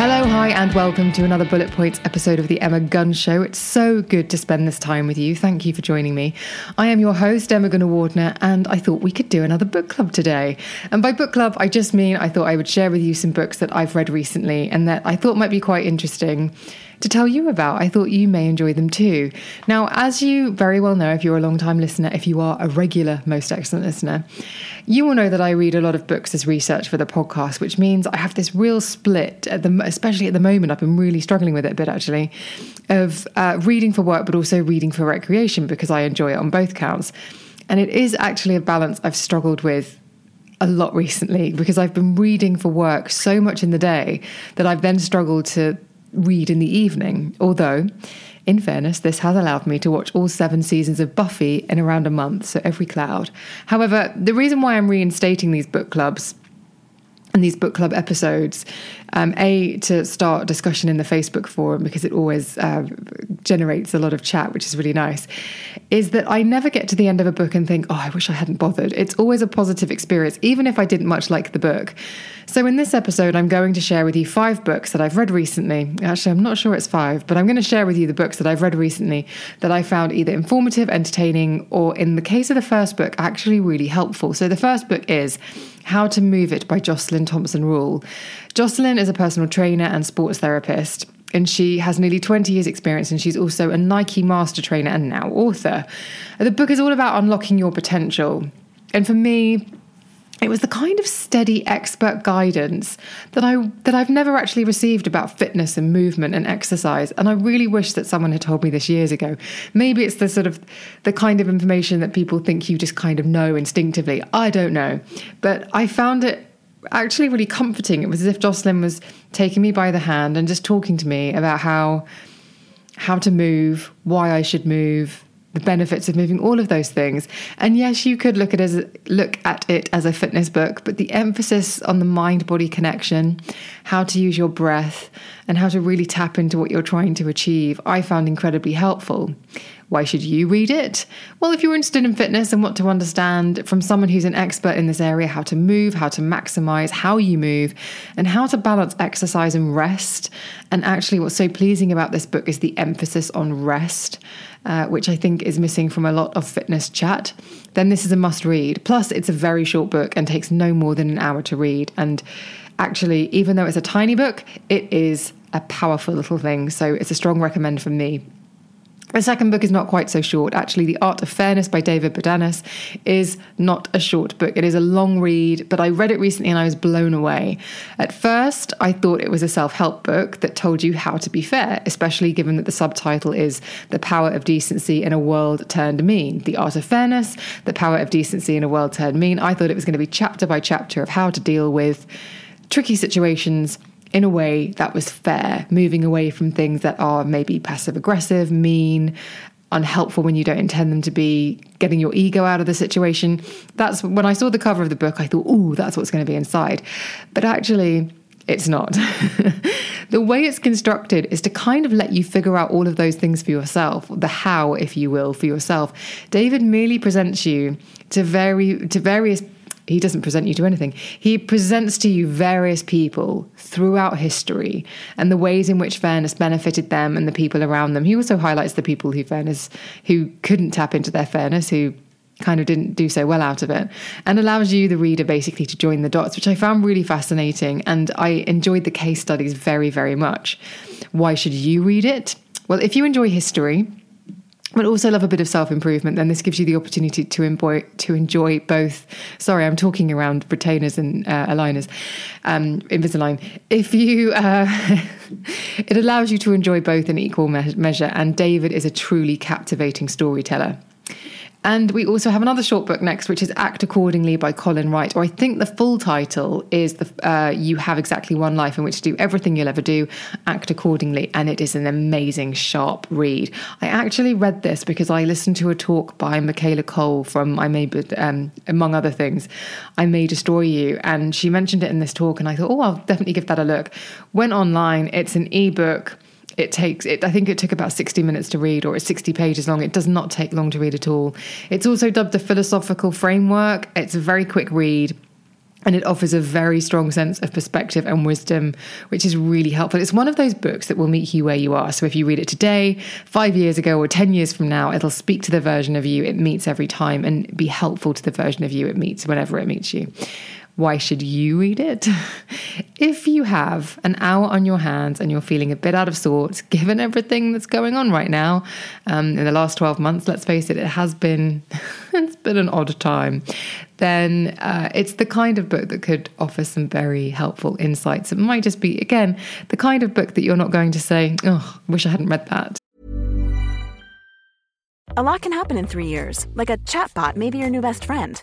Hello, hi, and welcome to another Bullet Points episode of The Emma Guns Show. It's so good to spend this time with you. Thank you for joining me. I am your host, Emma Gunavardhana, and I thought we could do another book club today. And by book club, I just mean I thought I would share with you some books that I've read recently and that I thought might be quite interesting to tell you about. I thought you may enjoy them too. Now, as you very well know, if you're a long time listener, if you are a regular, most excellent listener, you will know that I read a lot of books as research for the podcast, which means I have this real split, at the, especially at the moment. I've been really struggling with it a bit actually, of uh, reading for work, but also reading for recreation because I enjoy it on both counts. And it is actually a balance I've struggled with a lot recently because I've been reading for work so much in the day that I've then struggled to read in the evening. Although, in fairness, this has allowed me to watch all seven seasons of Buffy in around a month, so every cloud. However, the reason why I'm reinstating these book clubs and these book club episodes um, a to start discussion in the facebook forum because it always uh, generates a lot of chat which is really nice is that i never get to the end of a book and think oh i wish i hadn't bothered. It's always a positive experience even if i didn't much like the book. So in this episode i'm going to share with you five books that i've read recently. Actually i'm not sure it's five but i'm going to share with you the books that i've read recently that i found either informative entertaining or in the case of the first book actually really helpful. So the first book is how to Move It by Joslyn Thompson Rule. Joslyn is a personal trainer and sports therapist and she has nearly 20 years experience and she's also a Nike master trainer and now author. The book is all about unlocking your potential. And for me, it was the kind of steady expert guidance that I that I've never actually received about fitness and movement and exercise and I really wish that someone had told me this years ago. Maybe it's the sort of the kind of information that people think you just kind of know instinctively. I don't know. But I found it actually really comforting. It was as if Joslyn was taking me by the hand and just talking to me about how how to move, why I should move, the benefits of moving, all of those things. And yes, you could look at as look at it as a fitness book, but the emphasis on the mind body connection, how to use your breath, and how to really tap into what you're trying to achieve, I found incredibly helpful. Why should you read it? Well, if you're interested in fitness and want to understand from someone who's an expert in this area how to move, how to maximize how you move, and how to balance exercise and rest. And actually, what's so pleasing about this book is the emphasis on rest, uh, which I think is missing from a lot of fitness chat. Then this is a must read. Plus, it's a very short book and takes no more than an hour to read. And actually, even though it's a tiny book, it is a powerful little thing. So it's a strong recommend from me. The second book is not quite so short. Actually, The Art of Fairness by David Bodanis is not a short book. It is a long read, but I read it recently and I was blown away. At first, I thought it was a self help book that told you how to be fair, especially given that the subtitle is The Power of Decency in a World Turned Mean. The Art of Fairness, The Power of Decency in a World Turned Mean. I thought it was going to be chapter by chapter of how to deal with tricky situations in a way that was fair, moving away from things that are maybe passive aggressive, mean, unhelpful when you don't intend them to be, getting your ego out of the situation. That's when I saw the cover of the book, I thought, oh, that's what's going to be inside. But actually, it's not. the way it's constructed is to kind of let you figure out all of those things for yourself, the how, if you will, for yourself. David merely presents you to very to various he doesn't present you to anything. He presents to you various people throughout history and the ways in which fairness benefited them and the people around them. He also highlights the people who fairness who couldn't tap into their fairness, who kind of didn't do so well out of it and allows you the reader basically to join the dots which i found really fascinating and i enjoyed the case studies very very much why should you read it well if you enjoy history but also love a bit of self improvement, then this gives you the opportunity to enjoy to enjoy both. Sorry, I'm talking around retainers and uh, aligners, um, Invisalign. If you, uh, it allows you to enjoy both in equal me- measure. And David is a truly captivating storyteller. And we also have another short book next, which is Act Accordingly by Colin Wright, or I think the full title is the, uh, You Have Exactly One Life in which to do everything you'll ever do, act accordingly. And it is an amazing, sharp read. I actually read this because I listened to a talk by Michaela Coel from I May, um, among other things, I May Destroy You. And she mentioned it in this talk, and I thought, oh, I'll definitely give that a look. Went online, it's an ebook it takes it i think it took about 60 minutes to read or it's 60 pages long it does not take long to read at all it's also dubbed a philosophical framework it's a very quick read and it offers a very strong sense of perspective and wisdom, which is really helpful. It's one of those books that will meet you where you are. So if you read it today, five years ago, or 10 years from now, it'll speak to the version of you it meets every time and be helpful to the version of you it meets whenever it meets you. Why should you read it? if you have an hour on your hands and you're feeling a bit out of sorts, given everything that's going on right now, um, in the last 12 months, let's face it, it has been, it's been an odd time, then uh, it's the kind of book that could offer some very helpful insights. It might just be, again, the kind of book that you're not going to say, oh, wish I hadn't read that. A lot can happen in three years, like a chatbot may be your new best friend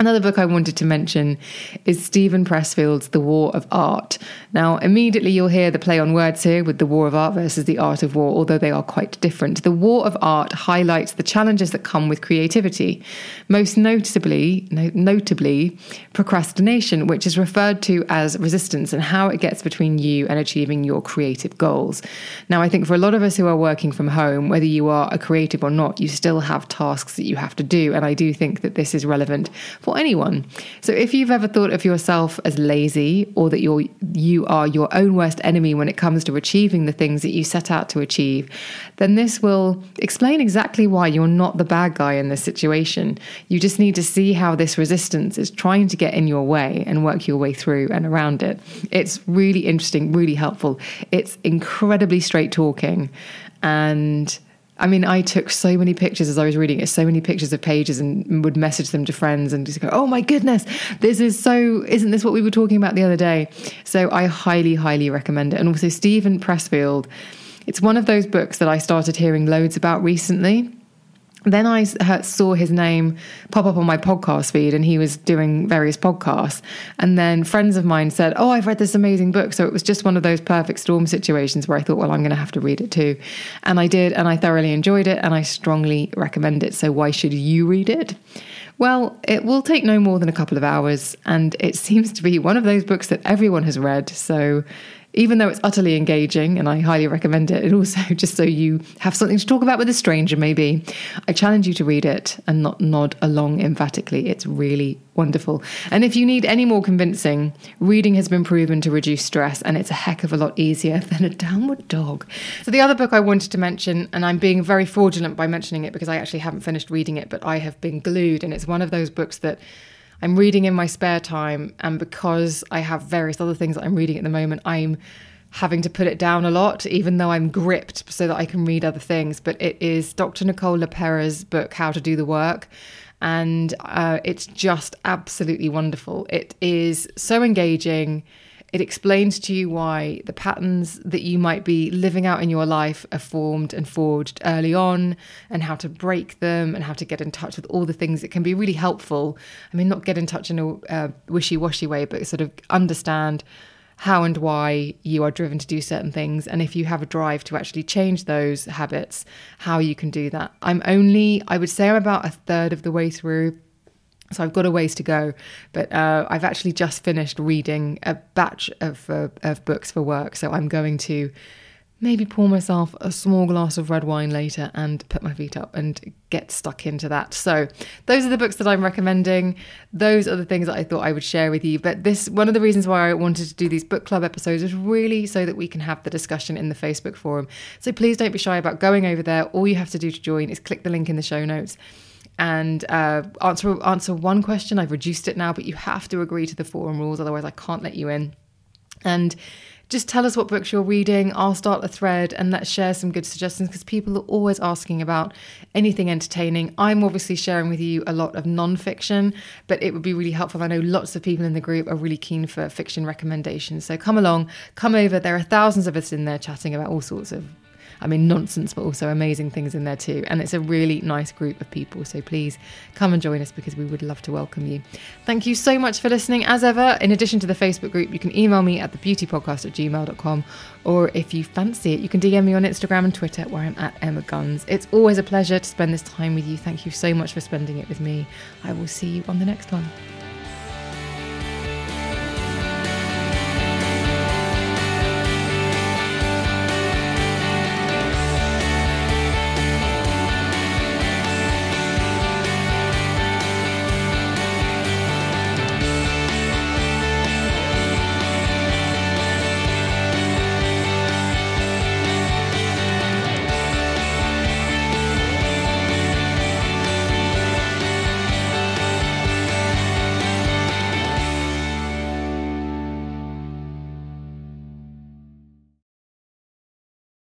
Another book I wanted to mention is Steven Pressfield's The War of Art. Now, immediately you'll hear the play on words here with the War of Art versus the Art of War, although they are quite different. The War of Art highlights the challenges that come with creativity, most notably, no, notably procrastination, which is referred to as resistance, and how it gets between you and achieving your creative goals. Now, I think for a lot of us who are working from home, whether you are a creative or not, you still have tasks that you have to do, and I do think that this is relevant for anyone. So if you've ever thought of yourself as lazy or that you're you are your own worst enemy when it comes to achieving the things that you set out to achieve, then this will explain exactly why you're not the bad guy in this situation. You just need to see how this resistance is trying to get in your way and work your way through and around it. It's really interesting, really helpful. It's incredibly straight talking and I mean, I took so many pictures as I was reading it, so many pictures of pages, and would message them to friends and just go, "Oh my goodness, this is so! Isn't this what we were talking about the other day?" So I highly, highly recommend it. And also Steven Pressfield. It's one of those books that I started hearing loads about recently then I saw his name pop up on my podcast feed and he was doing various podcasts. And then friends of mine said, Oh, I've read this amazing book. So it was just one of those perfect storm situations where I thought, Well, I'm going to have to read it too. And I did, and I thoroughly enjoyed it, and I strongly recommend it. So why should you read it? Well, it will take no more than a couple of hours, and it seems to be one of those books that everyone has read. So even though it's utterly engaging and I highly recommend it, and also just so you have something to talk about with a stranger, maybe, I challenge you to read it and not nod along emphatically. It's really wonderful. And if you need any more convincing, reading has been proven to reduce stress and it's a heck of a lot easier than a downward dog. So, the other book I wanted to mention, and I'm being very fraudulent by mentioning it because I actually haven't finished reading it, but I have been glued, and it's one of those books that I'm reading in my spare time, and because I have various other things that I'm reading at the moment, I'm having to put it down a lot, even though I'm gripped so that I can read other things. But it is Dr. Nicole LePera's book, How to Do the Work. And uh, it's just absolutely wonderful. It is so engaging. It explains to you why the patterns that you might be living out in your life are formed and forged early on, and how to break them, and how to get in touch with all the things that can be really helpful. I mean, not get in touch in a uh, wishy washy way, but sort of understand how and why you are driven to do certain things, and if you have a drive to actually change those habits, how you can do that. I'm only, I would say, I'm about a third of the way through so I've got a ways to go, but uh, I've actually just finished reading a batch of uh, of books for work. So I'm going to maybe pour myself a small glass of red wine later and put my feet up and get stuck into that. So, those are the books that I'm recommending. Those are the things that I thought I would share with you. But this one of the reasons why I wanted to do these book club episodes is really so that we can have the discussion in the Facebook forum. So, please don't be shy about going over there. All you have to do to join is click the link in the show notes and uh, answer answer one question. I've reduced it now, but you have to agree to the forum rules, otherwise I can't let you in. And just tell us what books you're reading. I'll start a thread and let's share some good suggestions because people are always asking about anything entertaining. I'm obviously sharing with you a lot of non-fiction, but it would be really helpful. I know lots of people in the group are really keen for fiction recommendations. So come along, come over. There are thousands of us in there chatting about all sorts of I mean, nonsense, but also amazing things in there too. And it's a really nice group of people. So please come and join us because we would love to welcome you. Thank you so much for listening. As ever, in addition to the Facebook group, you can email me at thebeautypodcast at gmail.com. Or if you fancy it, you can DM me on Instagram and Twitter where I'm at Emma Guns. It's always a pleasure to spend this time with you. Thank you so much for spending it with me. I will see you on the next one.